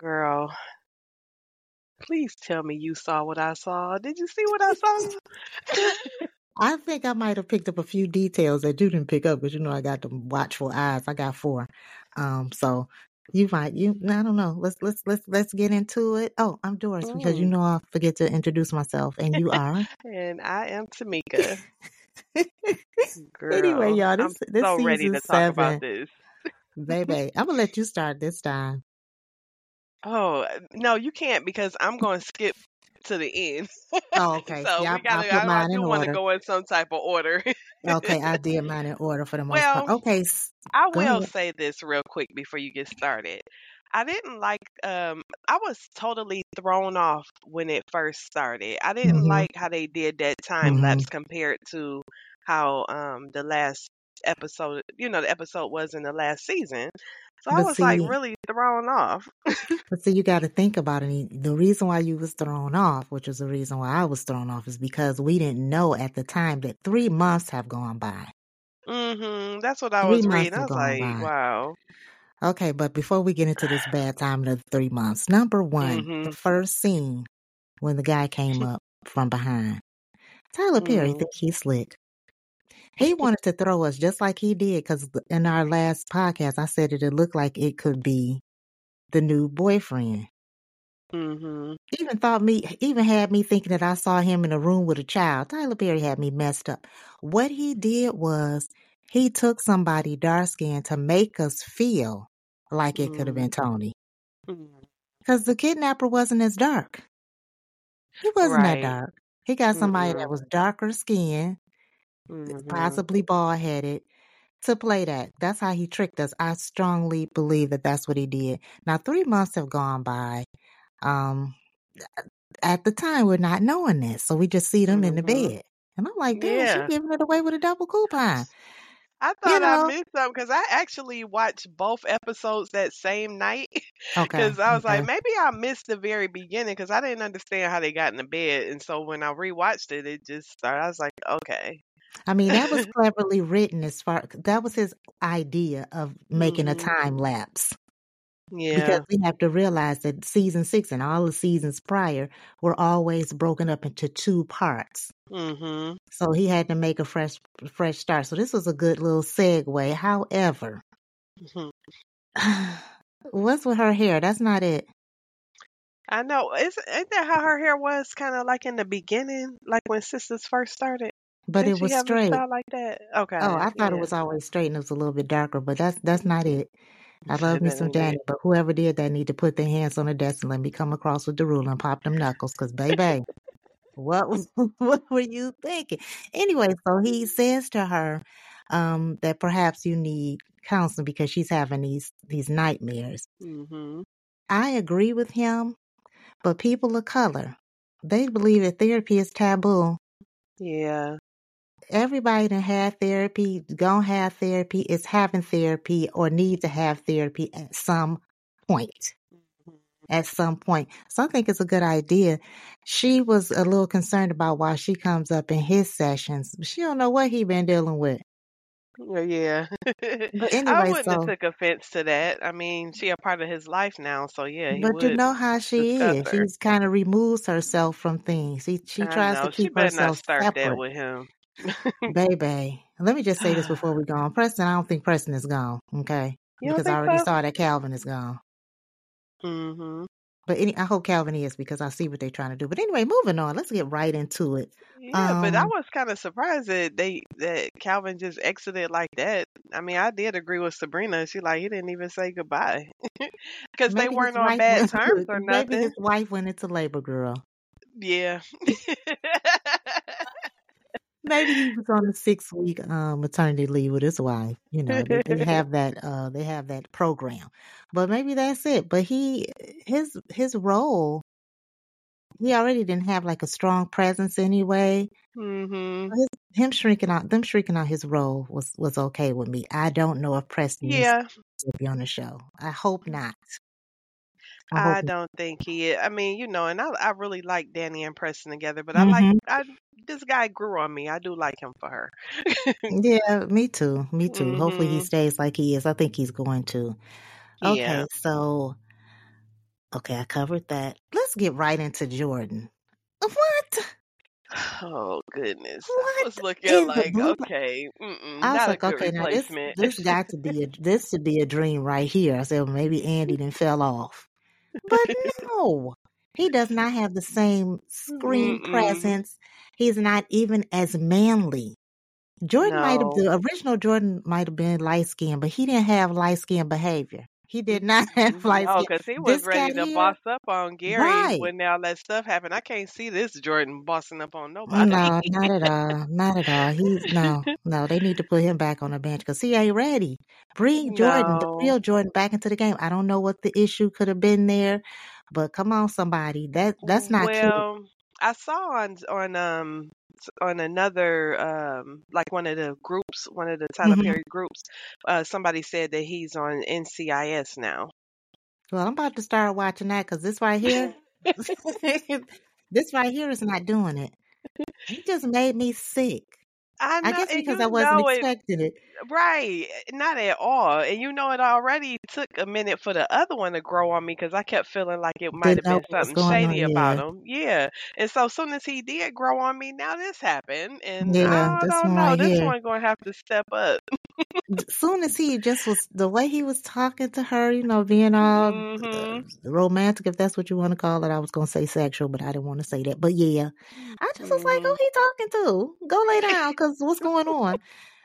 Girl, please tell me you saw what I saw. Did you see what I saw? I think I might have picked up a few details that you didn't pick up because you know I got the watchful eyes. I got four. Um, so you might you I don't know. Let's let's let's let's get into it. Oh, I'm Doris because you Mm. know I forget to introduce myself, and you are. And I am Tamika. Girl, anyway, y'all, I'm this this so ready season to talk about seven, this. baby. I'm gonna let you start this time. Oh, no, you can't because I'm going to skip to the end. Oh, okay. So I, we I gotta, put I, I mine in do want to go in some type of order. Okay, I did mine in order for the most part. Okay, I go will ahead. say this real quick before you get started. I didn't like um I was totally thrown off when it first started. I didn't Mhm, like how they did that time lapse compared to how um the last episode, you know, the episode was in the last season. So I But was like really thrown off. but see, you got to think about it. The reason why you was thrown off, which is the reason why I was thrown off, is because we didn't know at the time that three months have gone by. Mm-hmm. That's what I Three was reading. I have was gone like, by. wow. Okay, but before we get into this bad time of the three months, number one, the Mhm. first scene when the guy came up from behind, Tyler Perry Mhm. think he's slick. He wanted to throw us just like he did because in our last podcast, I said that it looked like it could be the new boyfriend. Mm-hmm. Even thought me, even had me thinking that I saw him in a room with a child. Tyler Perry had me messed up. What he did was he took somebody dark skinned to make us feel like it could have been. Mm-hmm. Tony mm-hmm. because the kidnapper wasn't as dark. He wasn't that dark. He got somebody that mm-hmm. was darker skinned, Mhm. possibly bald headed, to play that. That's how he tricked us. I strongly believe that that's what he did. Now, three months have gone by. Um, at the time, we're not knowing this, so we just see them in the Mhm. bed, and I'm like, "Damn, Yeah. giving it away with a double coupon." I You thought I missed something because I actually watched both episodes that same night. Okay, Because I was like, maybe I missed the very beginning because I didn't understand how they got in the bed. And so when I rewatched it, it just started. I was like, okay. I mean, that was cleverly written. As far that was his idea of making a hmm time lapse. Yeah. because we have to realize that season six and all the seasons prior were always broken up into two parts. hmm So he had to make a fresh fresh start. So this was a good little segue. However, hmm what's with her hair? That's not it. I know. Is, isn't that how her hair was kind of like in the beginning, like when Sistas first started? But Didn't it was straight. like that? Okay. Oh, I thought it was always straight and it was a little bit darker, but that's that's not it. I love me some. Danni, but whoever did that need to put their hands on the desk and let me come across with the ruler and pop them knuckles, cause baby, what was, what were you thinking? Anyway, so he says to her um, that perhaps you need counseling because she's having these these nightmares. hmm I agree with him, but people of color, they believe that therapy is taboo. Yeah. Everybody that had therapy, gonna have therapy, is having therapy or need to have therapy at some point. Mm-hmm. At some point. So I think it's a good idea. She was a little concerned about why she comes up in his sessions. She don't know what he been dealing with. Well, Yeah. But I wouldn't have took offense to that. I mean, she a part of his life now, so yeah, he but you know how she is. her. She's kind of removes herself from things. She she I tries to know. She keep not herself start that separate. with him. Baby, let me just say this before we go on. Preston, I don't think Preston is gone, okay? Because I already so? saw that Calvin is gone. hmm But any, I hope Calvin is because I see what they're trying to do. But anyway, moving on. Let's get right into it. Yeah, but I Um, was kind of surprised that they that Calvin just exited like that. I mean, I did agree with Sabrina. She like he didn't even say goodbye because they weren't on bad terms or nothing. maybe his wife went into labor, girl. Yeah. Maybe he was on a six week um, maternity leave with his wife. You know, they, they have that uh, they have that program. But maybe that's it. But he his his role he already didn't have like a strong presence anyway. mhm. His, him shrinking out them shrinking out his role was was okay with me. I don't know if Preston Yeah, to be on the show. I hope not. I hope I don't think he. I mean, you know, and I I really like Danni and Preston together, but I like hmm I this guy grew on me. I do like him for her. Yeah, me too. Me too. Hopefully he mhm. stays like he is. I think he's going to. Okay, Yeah. so Okay, I covered that. Let's get right into Jordan. What? Oh goodness! What I was looking like, okay, mm-mm, I was like, okay, now this this got to be a this should be a dream right here. I said well, maybe Andi then fell off, but no, he does not have the same screen Mm-mm. presence. He's not even as manly. Jordan might have the original Jordan might have been light skinned, but he didn't have light skinned behavior. He did not have light No, skin. because he was This ready to here, boss up on Gary right? when all that stuff happened. I can't see this Jordan bossing up on nobody. No, not at all. Not at all. He's no, no. They need to put him back on the bench because he ain't ready. Bring Jordan, the real Jordan, back into the game. I don't know what the issue could have been there, but come on, somebody. That that's not cute. Well, I saw on on um on another um like one of the groups, one of the Tyler hmm Perry groups, uh somebody said that he's on NCIS now. Well, I'm about to start watching that because this right here, this right here is not doing it. He just made me sick. I I guess because I wasn't know it expecting it. right, not at all. And you know it already took a minute for the other one to grow on me because I kept feeling like it might have been something going on. shady about Yeah, him. Yeah. And so as soon as he did grow on me, now this happened. And yeah. I This don't one know, right this here. one gonna have to step up. soon as he just was the way he was talking to her, you know, being all uh, hmm romantic, if that's what you want to call it. I was gonna say sexual, but I didn't want to say that. But yeah, I just was like, hmm who he talking to? Go lay down, cause what's going on?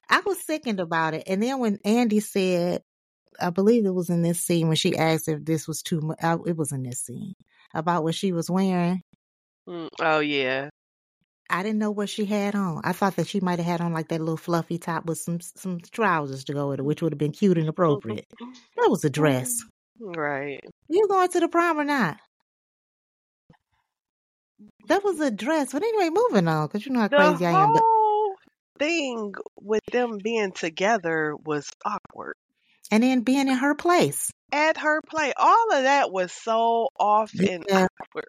I was sickened about it. And then when Andi said, I believe it was in this scene when she asked if this was too much. Uh, it was in this scene about what she was wearing. Mm, Oh yeah. I didn't know what she had on. I thought that she might have had on like that little fluffy top with some some trousers to go with it, which would have been cute and mm-hmm. appropriate. That was a dress. Mm-hmm. Right. You going to the prom or not? That was a dress. But anyway, moving on, because you know how The crazy I am. But thing with them being together was awkward. and then being in her place. At her play, all of that was so off and Yeah, awkward.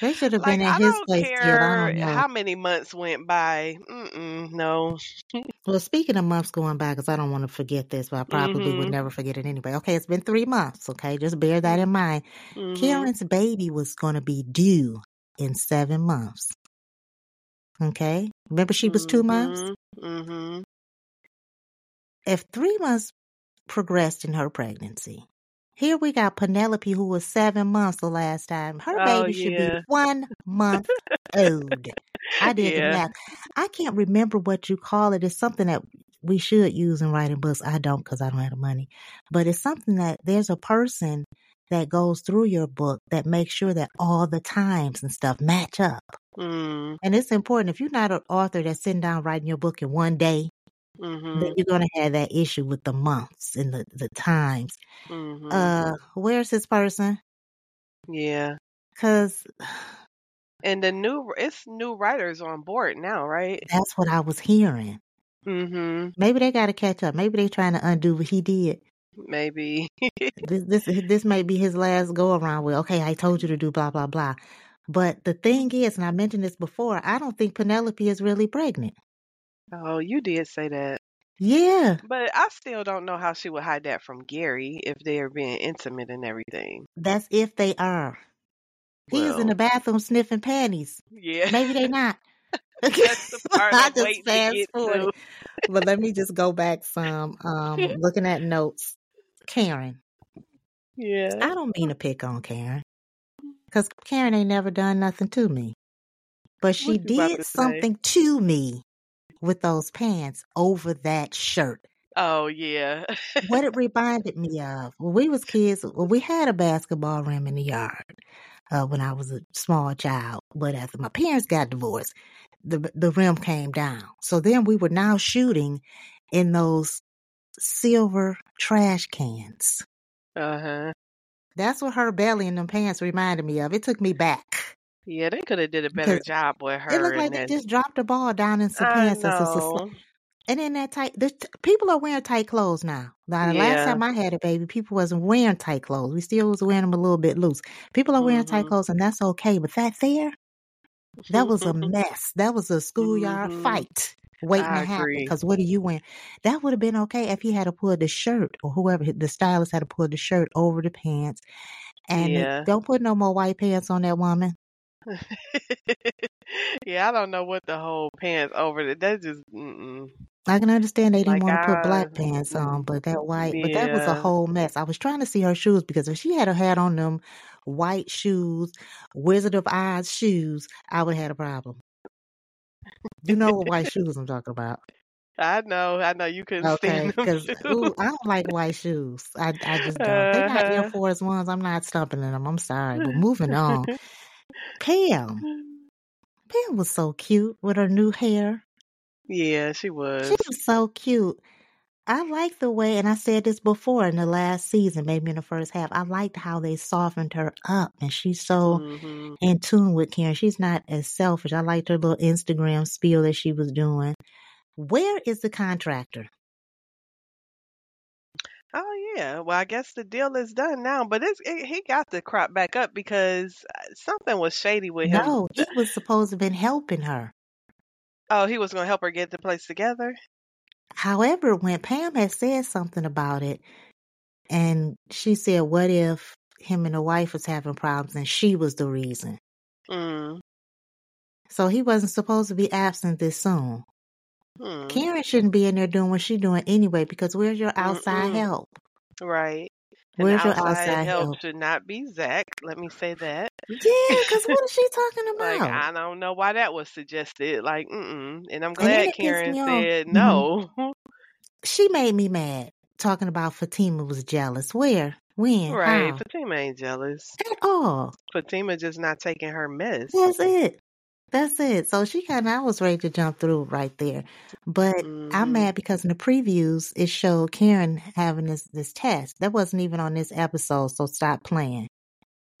they should have Like been in I his place together. I don't care know. how many months went by. Mm-mm, no. Well, speaking of months going by, because I don't want to forget this, but I probably would Mhm. never forget it anyway. Okay, it's been three months. Okay, just bear that in mind. Mhm. Karen's baby was going to be due in seven months. Okay, remember she was two months. Mhm. Mhm. If three months progressed in her pregnancy, here we got Penelope, who was seven months the last time. Her Oh baby should yeah. be one month old. I did the math. I can't remember what you call it. It's something that we should use in writing books. I don't because I don't have the money. But it's something that there's a person that goes through your book that makes sure that all the times and stuff match up. Mm. And it's important. If you're not an author that's sitting down writing your book in one day, then Mhm. you're going to have that issue with the months and the, the times. Mhm. Uh, where's this person? Yeah. Because And the new it's new writers on board now, right? that's what I was hearing. Mhm. Maybe they got to catch up. Maybe they're trying to undo what he did. Maybe. This this this may be his last go around with. Okay, I told you to do blah blah blah. But the thing is, and I mentioned this before, I don't think Penelope is really pregnant. oh, you did say that. Yeah, But I still don't know how she would hide that from Gary if they're being intimate and everything. that's if they are. He is in the bathroom sniffing panties. yeah. Maybe they not. That's the part I just fast to. But let me just go back some. Um, looking at notes. Karen. Yeah. I don't mean to pick on Karen. Because Karen ain't never done nothing to me. But she What you about did say? something to me with those pants over that shirt. Oh yeah. What it reminded me of, when we was kids, well, we had a basketball rim in the yard uh, when I was a small child. But after my parents got divorced, the the rim came down. So then we were now shooting in those silver trash cans. Uh huh. That's what her belly and them pants reminded me of. It took me back. Yeah, they could have did a better job with her. it looked like and they then just dropped the ball down in some I pants. That's just a sl- know. And then that tight, the, people are wearing tight clothes now. Now, the last time I had a baby, people wasn't wearing tight clothes. We still was wearing them a little bit loose. People are wearing tight Mhm. clothes, and that's okay. But that there, that was a mess. That was a schoolyard Mhm. fight waiting I to happen. Because what are you wearing? That would have been okay if he had to pull the shirt, or whoever the stylist had to pull the shirt over the pants, And Yeah. don't put no more white pants on that woman. yeah, I don't know what the whole pants over it. That just mm-mm. I can understand they didn't like want to put black pants on, but that white, but that was a whole mess. I was trying to see her shoes because if she had had on them white shoes, Wizard of Oz shoes, I would have had a problem. You know what white shoes I'm talking about. I know, I know you couldn't stand Okay, them because ooh, I don't like white shoes. I I just don't. They not Air Uh-huh. Force Ones. I'm not stumping in them. I'm sorry, but moving on. Pam, Pam was so cute with her new hair. Yeah, she was. She was so cute. I like the way, and I said this before in the last season, maybe in the first half. I liked how they softened her up, and she's so hmm in tune with Karen. She's not as selfish. I liked her little Instagram spiel that she was doing. Where is the contractor? Oh yeah. Well, I guess the deal is done now, but it's it, he got to crop back up because uh, something was shady with him. No, he was supposed to have been helping her. Oh, he was going to help her get the place together. However, when Pam had said something about it, and she said, What if him and the wife was having problems and she was the reason? Mm. So he wasn't supposed to be absent this soon. Hmm. Karen shouldn't be in there doing what she's doing anyway, because where's your outside Mm-mm. help? Right. And Where's your outside outside help help? should not be Zac. Let me say that. Yeah, because what is she talking about? Like? I don't know why that was suggested. Like, mm. And I'm glad gets Karen said hmm no. She made me mad talking about Fatima was jealous. Where? When? right. How? Fatima ain't jealous. At all. Fatima just not taking her mess. That's it. That's it. So she kind of, I was ready to jump through right there. But I'm hmm mad because in the previews, it showed Karen having this, this test. That wasn't even on this episode, so stop playing.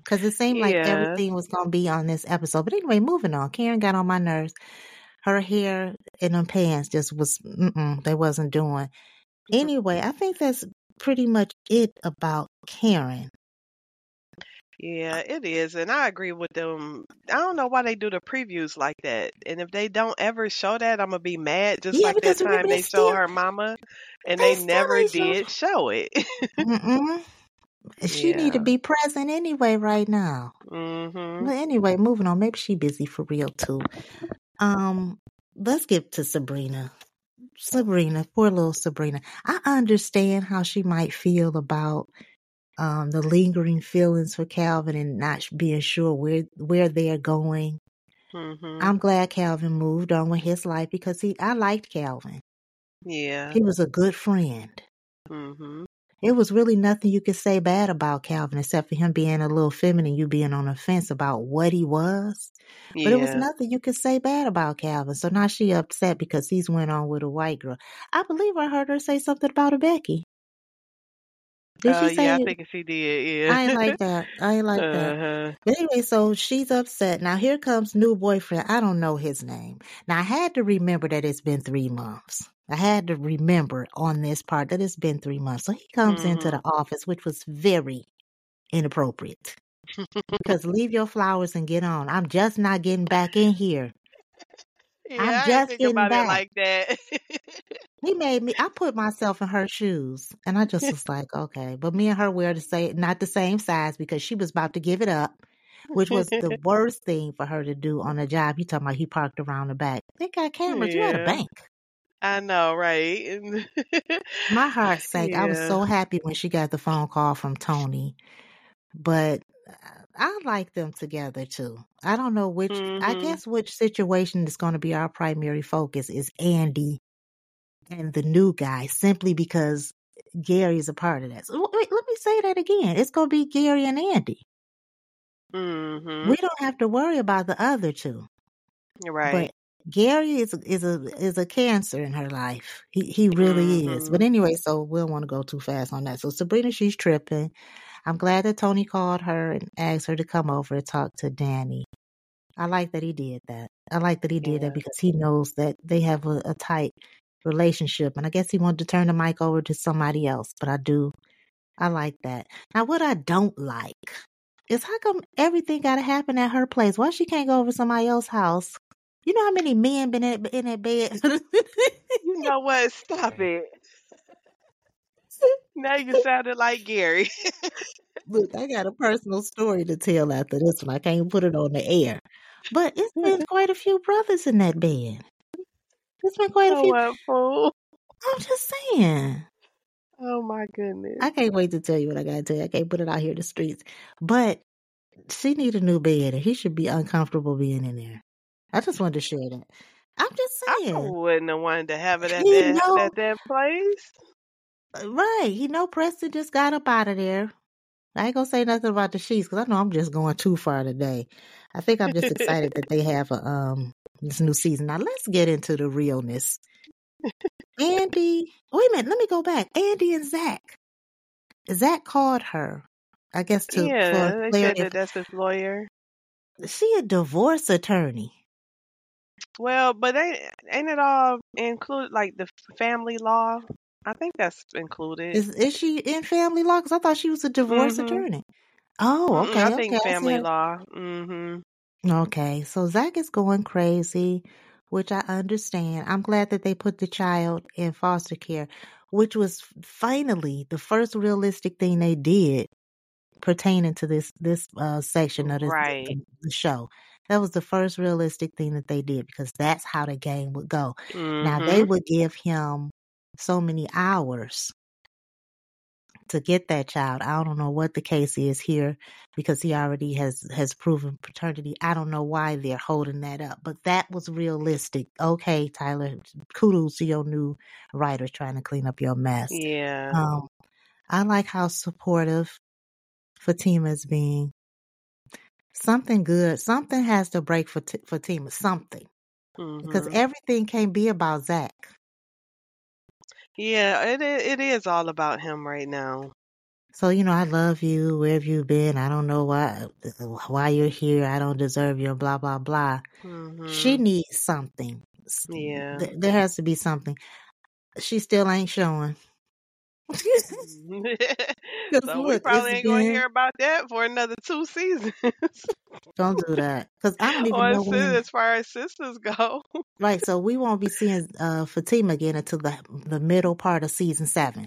Because it seemed like Yeah. everything was going to be on this episode. But anyway, moving on. Karen got on my nerves. Her hair and her pants just was, they wasn't doing. Anyway, I think that's pretty much it about Karen. Yeah, it is. And I agree with them. I don't know why they do the previews like that. And if they don't ever show that, I'm going to be mad. Just Yeah, like that time they showed her mama and they they never ain't show. did show it. She need to be present anyway right now. hmm But anyway, moving on. Maybe she busy for real too. Um, let's get to Sabrina. Sabrina, poor little Sabrina. I understand how she might feel about um the lingering feelings for Calvin and not being sure where where they're going. hmm I'm glad Calvin moved on with his life because he I liked Calvin. Yeah. He was a good friend. Mm-hmm. It was really nothing you could say bad about Calvin except for him being a little feminine, you being on the fence about what he was. But it was nothing you could say bad about Calvin. So now she upset because he's went on with a white girl. I believe I heard her say something about a Becky. Did Uh, she say yeah, I think she did. Yeah. I ain't like that. I ain't like that. uh-huh. But anyway, so she's upset. Now here comes new boyfriend. I don't know his name. Now I had to remember that it's been three months. I had to remember on this part that it's been three months. So he comes into hmm the office, which was very inappropriate. Because leave your flowers and get on. I'm just not getting back in here. Yeah, I'm just getting about it back. like that. He made me. I put myself in her shoes, and I just was like, okay. But me and her were the same, not the same size, because she was about to give it up, which was the worst thing for her to do on a job. You talking about he parked around the back? They got cameras. You at a bank. I know, right? My heart sank. I was so happy when she got the phone call from Tony, but I like them together too. I don't know which. I hmm guess which situation is going to be our primary focus is Andi and the new guy, simply because Gary is a part of that. So, wait, let me say that again. It's going to be Gary and Andi. hmm We don't have to worry about the other two. Right. But Gary is is a is a cancer in her life. He he really is. hmm But anyway, so we don't want to go too fast on that. So Sabrina, she's tripping. I'm glad that Tony called her and asked her to come over and talk to Danni. I like that he did that. I like that he did Yeah. that because he knows that they have a, a tight relationship. And I guess he wanted to turn the mic over to somebody else. But I do. I like that. Now, what I don't like is how come everything got to happen at her place? Why she can't go over to somebody else's house? You know how many men been in, in that bed? You know what? Stop it. Now you sounded like Gary. Look, I got a personal story to tell after this one. I can't put it on the air. But it's been quite a few brothers in that band. It's been quite a few. I'm just saying. Oh my goodness. I can't wait to tell you what I gotta tell you. I can't put it out here in the streets. But she need a new bed and he should be uncomfortable being in there. I just wanted to share that. I'm just saying. I wouldn't have wanted to have it at that know at that place. right. He know Preston just got up out of there. I ain't gonna say nothing about the sheets because I know I'm just going too far today. I think I'm just excited that they have a um this new season. Now let's get into the realness. Andi, wait a minute, let me go back. Andi and Zac. Zac called her, I guess, to yeah, for they said that that's his lawyer. She a divorce attorney. Well, but ain't ain't it all include like the family law? I think that's included. Is is she in family law? Because I thought she was a divorce Mhm. attorney. Oh, okay, I okay. think see family law. Mhm. Okay, so Zac is going crazy, which I understand. I'm glad that they put the child in foster care, which was finally the first realistic thing they did pertaining to this this uh, section of this Right. the, show. That was the first realistic thing that they did because that's how the game would go. Now they Mhm. would give him so many hours to get that child. I don't know what the case is here because he already has has proven paternity. I don't know why they're holding that up, but that was realistic. Okay, Tyler, kudos to your new writer trying to clean up your mess. Yeah. Um, I like how supportive Fatima is being. Something good, something has to break for T- Fatima. Something because Mhm. everything can't be about Zac. Yeah, it i- it is all about him right now. So you know, I love you. Where have you been? I don't know why why you're here. I don't deserve your blah blah blah. She Mhm. needs something. S- Yeah. th- There has to be something. She still ain't showing. So we look, probably it's ain't gonna hear about that for another two seasons. Don't do that. Because I don't even know as, when. as far as Sistas go. Right. So we won't be seeing uh, Fatima again until the the middle part of season seven.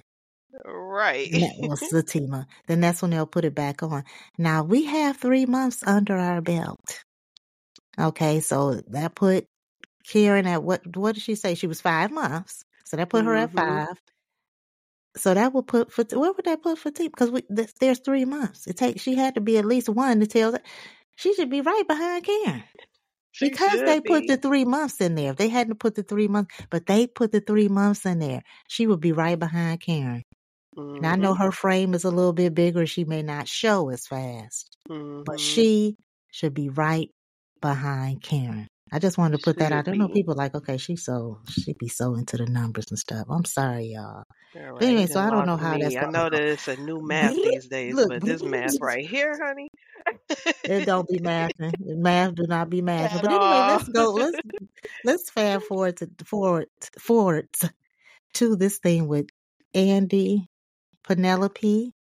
right. And that was Fatima. Then that's when they'll put it back on. Now we have three months under our belt. Okay, so that put Karen at what? What did she say? She was five months. So that put her at Mhm. five. So that would put Fat- where would that put Fatima? Because we there's three months. It takes she had to be at least one to tell that she should be right behind Karen She because they should put the three months in there. If they hadn't put the three months, but they put the three months in there, she would be right behind Karen. Now I know Mhm. her frame is a little bit bigger. She may not show as fast, but Mhm. she should be right behind Karen. I just wanted to put that out. there. Know people like, okay, she's so she be so into the numbers and stuff. I'm sorry, y'all. But anyway, so I don't know how that's me. I know that it's a new math these days, Look, but this math right here, honey, it don't be mathing. Math do not be at But anyway, all. let's go. Let's let's fast forward to forward forward to this thing with Andi, Penelope,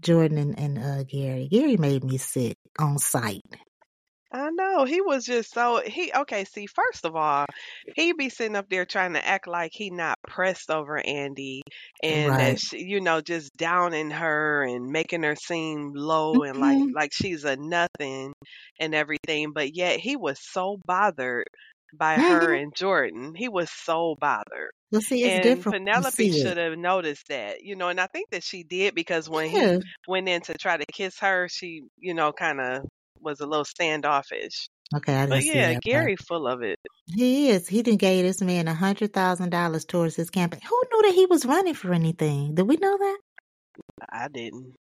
Jordan, and, and uh, Gary. Gary made me sick on sight. I know he was just so he okay. See, first of all, he be sitting up there trying to act like he not pressed over Andi, and Right. that she, you know just downing her and making her seem low and like hmm like she's a nothing and everything. But yet he was so bothered by her hmm and Jordan. He was so bothered. Well, see, it's And different Penelope should have noticed that, you know, and I think that she did because when he went in to try to kiss her, she, you know, kind of was a little standoffish. Okay, I But didn't see yeah, that. Gary full of it. He is. He didn't gave this man a hundred thousand dollars towards his campaign. Who knew that he was running for anything? Did we know that? I didn't.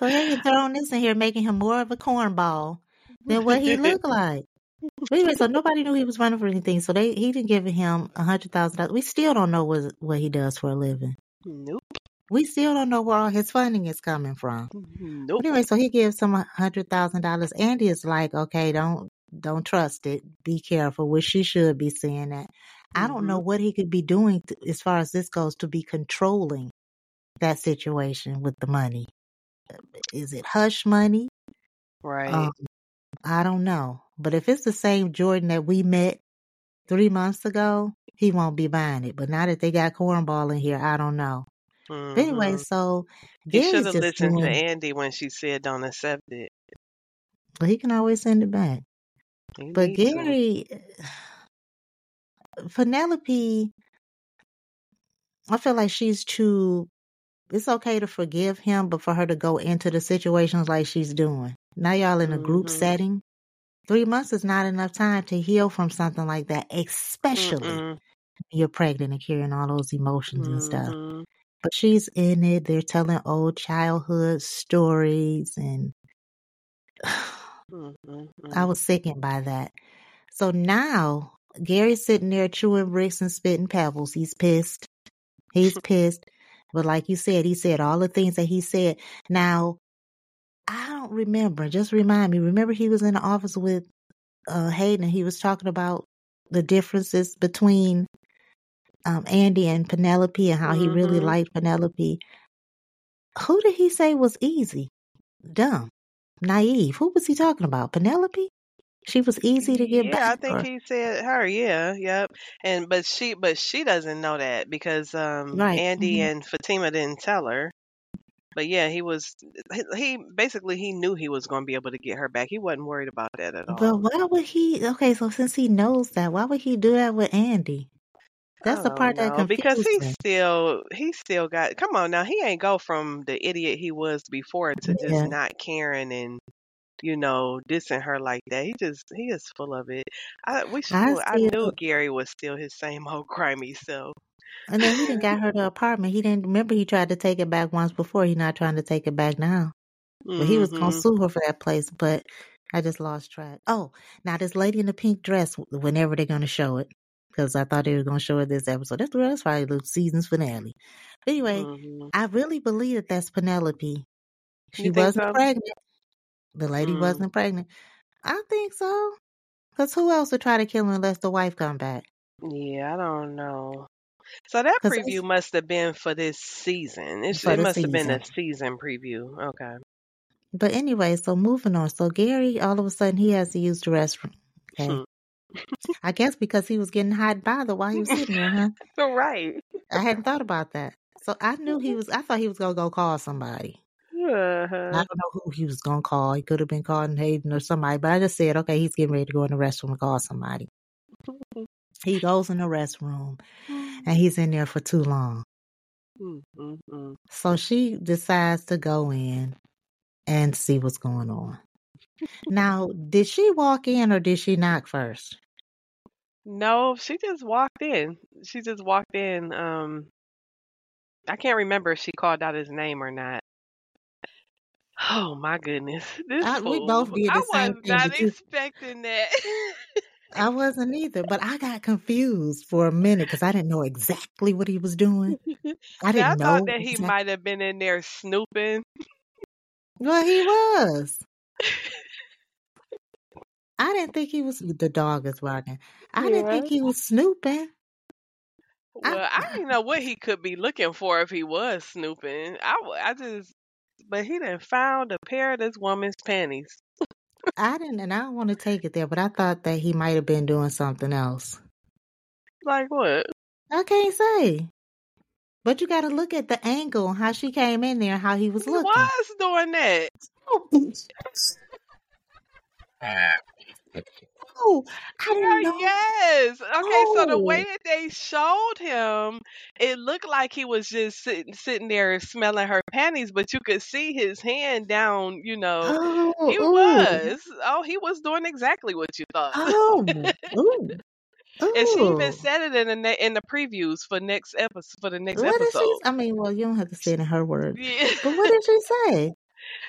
So they can throw this in here, making him more of a cornball than what he looked like. Anyway, so nobody knew he was running for anything. So they he didn't give him a hundred thousand dollars. We still don't know what what he does for a living. nope. We still don't know where all his funding is coming from. Nope. Anyway, so he gives him a hundred thousand dollars. Andi is like, okay, don't don't trust it. Be careful. Which she should be saying that. I don't know Mhm. what he could be doing to, as far as this goes to be controlling that situation with the money. Is it hush money? Right. Um, I don't know. But if it's the same Jordan that we met three months ago, he won't be buying it. But now that they got cornball in here, I don't know. But anyway, mm-hmm. so He should have listened to. Andi when she said don't accept it. Well, he can always send it back. He But needs to. Gary, uh, Penelope, I feel like she's too. It's okay to forgive him, but for her to go into the situations like she's doing. Now y'all in a group hmm setting. Three months is not enough time to heal from something like that, especially Mm-mm. you're pregnant and carrying all those emotions and stuff. Mm-hmm. But she's in it. They're telling old childhood stories, and I was sickened by that. So now Gary's sitting there chewing bricks and spitting pebbles. He's pissed. He's pissed. But like you said, he said all the things that he said. Now, I don't remember. Just remind me. Remember he was in the office with uh, Hayden and he was talking about the differences between um, Andi and Penelope and how he really Mhm. liked Penelope. Who did he say was easy? Dumb. Naive. Who was he talking about? Penelope? She was easy to get back? Yeah, I think or- he said her. Yeah, yep. And but she, but she doesn't know that because um Right, Andi mhm. and Fatima didn't tell her. But yeah, he was. He, he basically he knew he was going to be able to get her back. He wasn't worried about that at all. But why would he? Okay, so since he knows that, why would he do that with Andi? That's the part don't that know, because he me. still he still got. Come on now, he ain't go from the idiot he was before to just Yeah. not caring and you know dissing her like that. He just he is full of it. I we I I knew Gary was still his same old grimy self. and then he didn't got her the apartment. He didn't remember he tried to take it back once before. He not trying to take it back now. But he was gonna hmm sue her for that place. But I just lost track. Oh, now this lady in the pink dress. Whenever they're gonna show it, because I thought they were gonna show it this episode. That's that's probably the season's finale. But anyway, hmm I really believe that that's Penelope. She wasn't so? pregnant. The lady Mm. wasn't pregnant. I think so. Cause who else would try to kill him unless the wife come back? Yeah, I don't know. So that preview must have been for this season. It, it must have been a season. season preview. Okay. But anyway, so moving on. So Gary, all of a sudden, he has to use the restroom. Okay. I guess because he was getting hot bothered while he was sitting there, huh? So right. I hadn't thought about that. So I knew he mm-hmm. was. I thought he was gonna go call somebody. I Uh-huh. don't know who he was gonna call. He could have been calling Hayden or somebody, but I just said, okay, he's getting ready to go in the restroom and call somebody. Mm-hmm. He goes in the restroom and mm-hmm. he's in there for too long. Mm-mm-mm. So she decides to go in and see what's going on. Now, did she walk in or did she knock first? No, she just walked in. She just walked in. Um, I can't remember if she called out his name or not. Oh my goodness, this I, we both did I the same was thing, not expecting that. I wasn't either. But I got confused for a minute because I didn't know exactly what he was doing. I didn't thought know that he exactly. might have been in there snooping. Well, he was. I didn't think he was. The dog is barking. I didn't think he was snooping. Well, I didn't know what he could be looking for if he was snooping. I, I just, but he didn't found a pair of this woman's panties. I didn't, and I don't want to take it there, but I thought that he might have been doing something else. Like what? I can't say. But you got to look at the angle, how she came in there, how he was He looking. was doing that. Oh, I didn't know. yes. Okay, so the oh. way Oh, that they showed him, it looked like he was just sitting sitting there smelling her panties, but you could see his hand down, you know. oh, He ooh, was. Oh, he was doing exactly what you thought. oh, ooh, And she even oh. said it in the ne- in the previews for next episode for the next What did she? episode. I mean, well, you don't have to say it in her words, Yeah. but what did she say?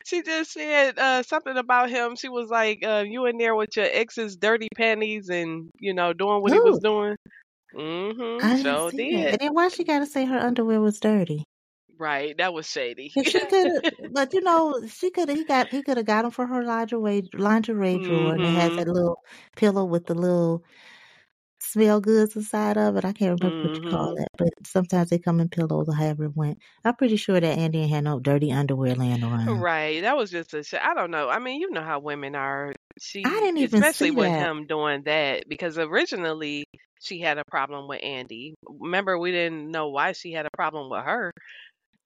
She just said uh, something about him. She was like, uh, "You in there with your ex's dirty panties and you know doing what he was doing." Mm-hmm. I Sure that. And then why she got to say her underwear was dirty? Right. That was shady. She could but you know, she could. He got he could have got them for her lingerie lingerie drawer, and it has mm-hmm. that little pillow with the little smell goods inside of it. I can't remember what you call Mm-hmm. that, but sometimes they come in pillows or however it went. I'm pretty sure that Andi had no dirty underwear laying around. Right. That was just a sh- I don't know. I mean, you know how women are. She, I didn't even especially with that. him doing that, because originally she had a problem with Andi. Remember, we didn't know why she had a problem with her.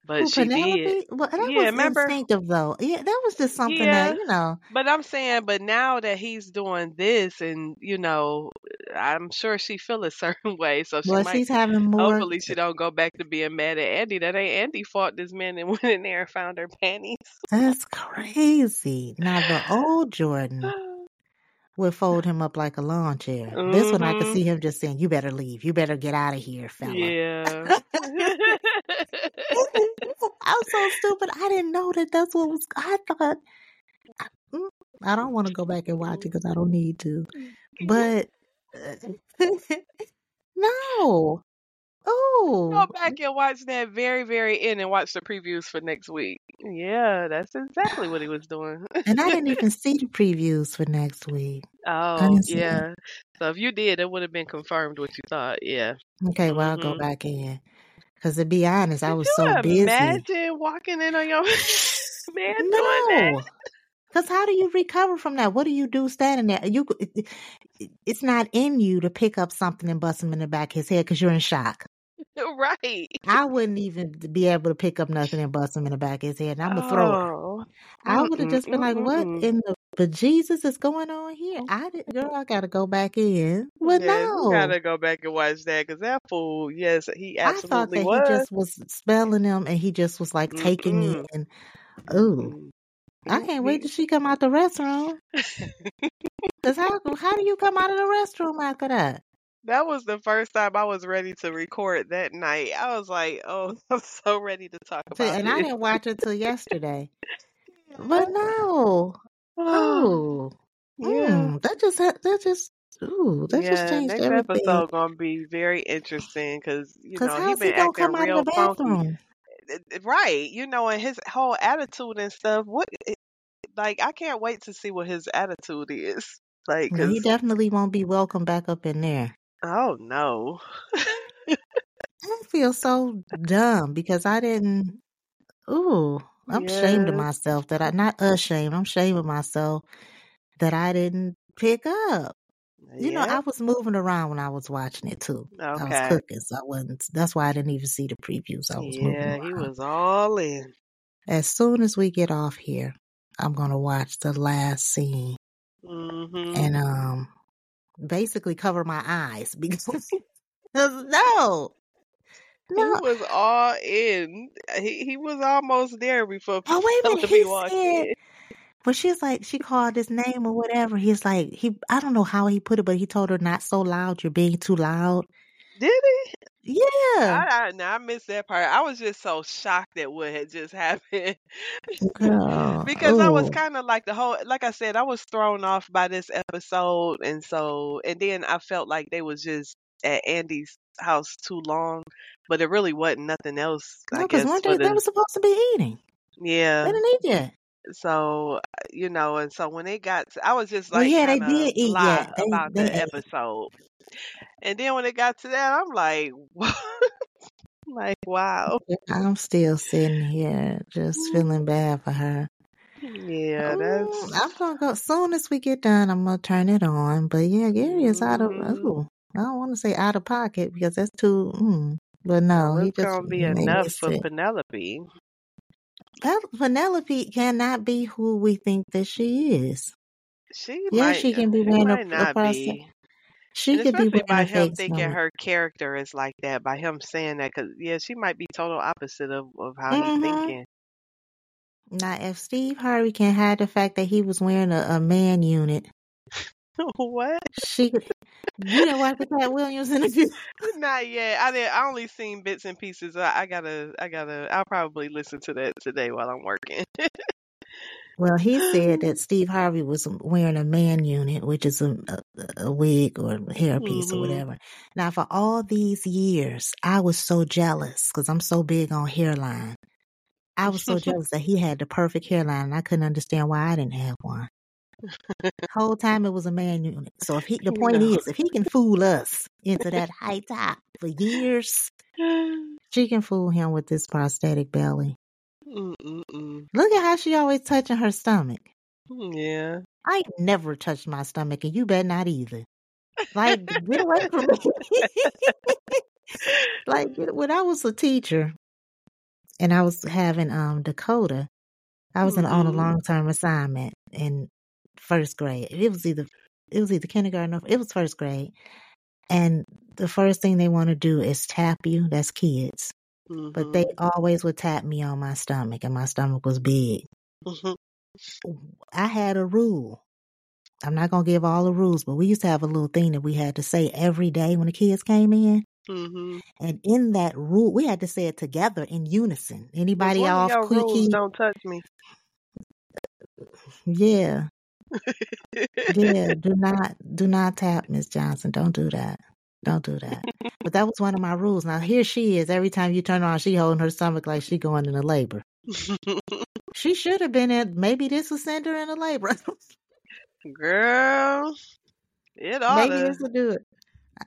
But Who, she did. Penelope? Well, that Yeah, was remember? instinctive though. Yeah, that was just something Yeah. that you know. But I'm saying, but now that he's doing this, and you know, I'm sure she feel a certain way, so she Well, might. she's having more. Hopefully, she don't go back to being mad at Andi. That ain't Andi fought this man and went in there and found her panties. That's crazy. Now the old Jordan would fold him up like a lawn chair. This one I could Mhm. see him just saying, "You better leave. You better get out of here, fella." Yeah. I was so stupid. I didn't know that that's what was. I thought. Mm, I don't want to go back and watch it because I don't need to. But no. Oh. Go back and watch that very, very end and watch the previews for next week. Yeah, that's exactly what he was doing. and I didn't even see the previews for next week. Oh, it. yeah. So if you did, it would have been confirmed what you thought. Yeah. Okay, well I'll go Mhm. back in. Because to be honest, I was so busy. imagine walking in on your man doing that? No. Because how do you recover from that? What do you do standing there? You, it- it- it's not in you to pick up something and bust him in the back of his head because you're in shock. Right. I wouldn't even be able to pick up nothing and bust him in the back of his head. And I'm gonna throw. Oh. I would have just been like, "What in the bejesus is going on here?" I did, girl. I gotta go back in. But Yeah, no, gotta go back and watch that because that fool, yes, he absolutely I thought that was. he just was spelling them and he just was like taking Mm-mm. in. Ooh, Mm. I can't wait till she come out the restroom. Cause how how do you come out of the restroom after that? That was the first time I was ready to record that night. I was like, "Oh, I'm so ready to talk about and I didn't watch it till yesterday. But no, oh, yeah, mm, that just ha- that just ooh, that just yeah. changed Next everything. episode gonna be very interesting because you Cause know he he been gonna acting come out of real the funky, bathroom? Right? You know, and his whole attitude and stuff. What, like, I can't wait to see what his attitude is. Like, he definitely won't be welcome back up in there. oh no, I feel so dumb because I didn't. Ooh, I'm ashamed of myself that I not ashamed. I'm ashamed of myself that I didn't pick up. You know, I was moving around when I was watching it too. I was okay, cooking, so I wasn't. That's why I didn't even see the previews. I was moving yeah. He was all in. As soon as we get off here, I'm gonna watch the last scene hmm and um basically cover my eyes because no, He was all in. He he was almost there before Oh wait a minute, he said. But she's like, she called his name or whatever. He's like, he, I don't know how he put it, but he told her not so loud. You're being too loud. Did he? Yeah, I, I no, I missed that part. I was just so shocked at what had just happened because I was kind of like the whole, like I said, I was thrown off by this episode, and so and then I felt like they was just at Andi's house too long, but it really wasn't nothing else. I no, because guess one day they were supposed to be eating. Yeah, They didn't eat yet. So you know, and so when they got, to, I was just Well, like yeah, they did eat yet. They, about they the ate. episode. And then when it got to that, I'm like, like, wow. I'm still sitting here just feeling bad for her. Yeah, Mm, that's. I'm gonna go. Soon as we get done, I'm gonna turn it on. But yeah, Gary is out of. hmm Ooh, I don't want to say out of pocket because that's too. Mm, but no, Well, it's gonna be enough for. Penelope. Penelope cannot be who we think that she is. She Yeah, might, she can be she wearing a, a not be, She and could be by him thinking stomach. her character is like that. By him saying that, because yeah, she might be total opposite of of how he's Mm-hmm. thinking. Now, if Steve Harvey can hide the fact that he was wearing a, a man unit, what? she. You didn't watch the Katt Williams interview? Not yet. I did. I only seen bits and pieces. I, I gotta. I gotta. I'll probably listen to that today while I'm working. Well, he said that Steve Harvey was wearing a man unit, which is a, a, a wig or a hairpiece or hmm whatever. Now, for all these years, I was so jealous because I'm so big on hairline. I was so jealous that he had the perfect hairline, and I couldn't understand why I didn't have one. Whole time it was a man unit. So if he, the point know. is, if he can fool us into that high top for years, she can fool him with this prosthetic belly. Mm-mm-mm. Look at how she always touching her stomach. Yeah. I never touched my stomach, and you bet not either. Like, get away from me. like, when I was a teacher, and I was having um Dakota. I was in, on a long term assignment in first grade. It was either it was either kindergarten or it was first grade. And the first thing they want to do is tap you. That's kids. But they Mhm. always would tap me on my stomach, and my stomach was big. Mhm. I had a rule. I'm not gonna give all the rules, but we used to have a little thing that we had to say every day when the kids came in. Mhm. And in that rule, we had to say it together in unison. Anybody off rules don't touch me? Yeah, yeah. Do not, do not tap Miss Johnson. Don't do that. Don't do that. But that was one of my rules. Now here she is. Every time you turn around, she holding her stomach like she going into labor. She should have been in. Maybe this will send her into labor. Girl, it all. maybe this will do it.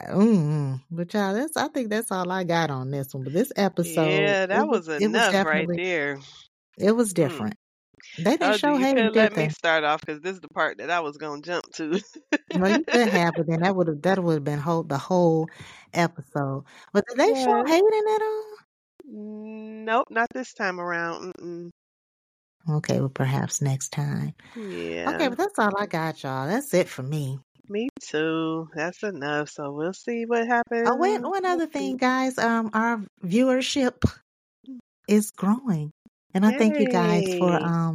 Mm, but y'all, that's I think that's all I got on this one. But this episode, Yeah, that was was it was enough right there. it was Mm. different. They didn't Told show you Hayden, couldn't let me start off because this is the part that I was gonna jump to. Well, you could have, but then that would have that would have been whole the whole episode. But did they show Yeah. Hayden at all? Nope, not this time around. Mm-mm. Okay, well perhaps next time. Yeah, Okay, but that's all I got, y'all. That's it for me. me too. That's enough. So we'll see what happens. Oh, wait, one other thing, guys. Um, our viewership is growing, and I thank you guys for um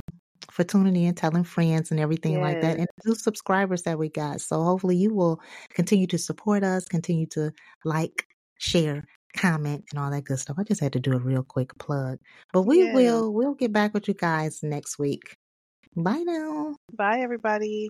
for tuning in, telling friends, and everything like that, and new subscribers that we got. So hopefully you will continue to support us, continue to like, share, comment, and all that good stuff. I just had to do a real quick plug, but we Yeah. will we'll get back with you guys next week. Bye now. Bye, everybody.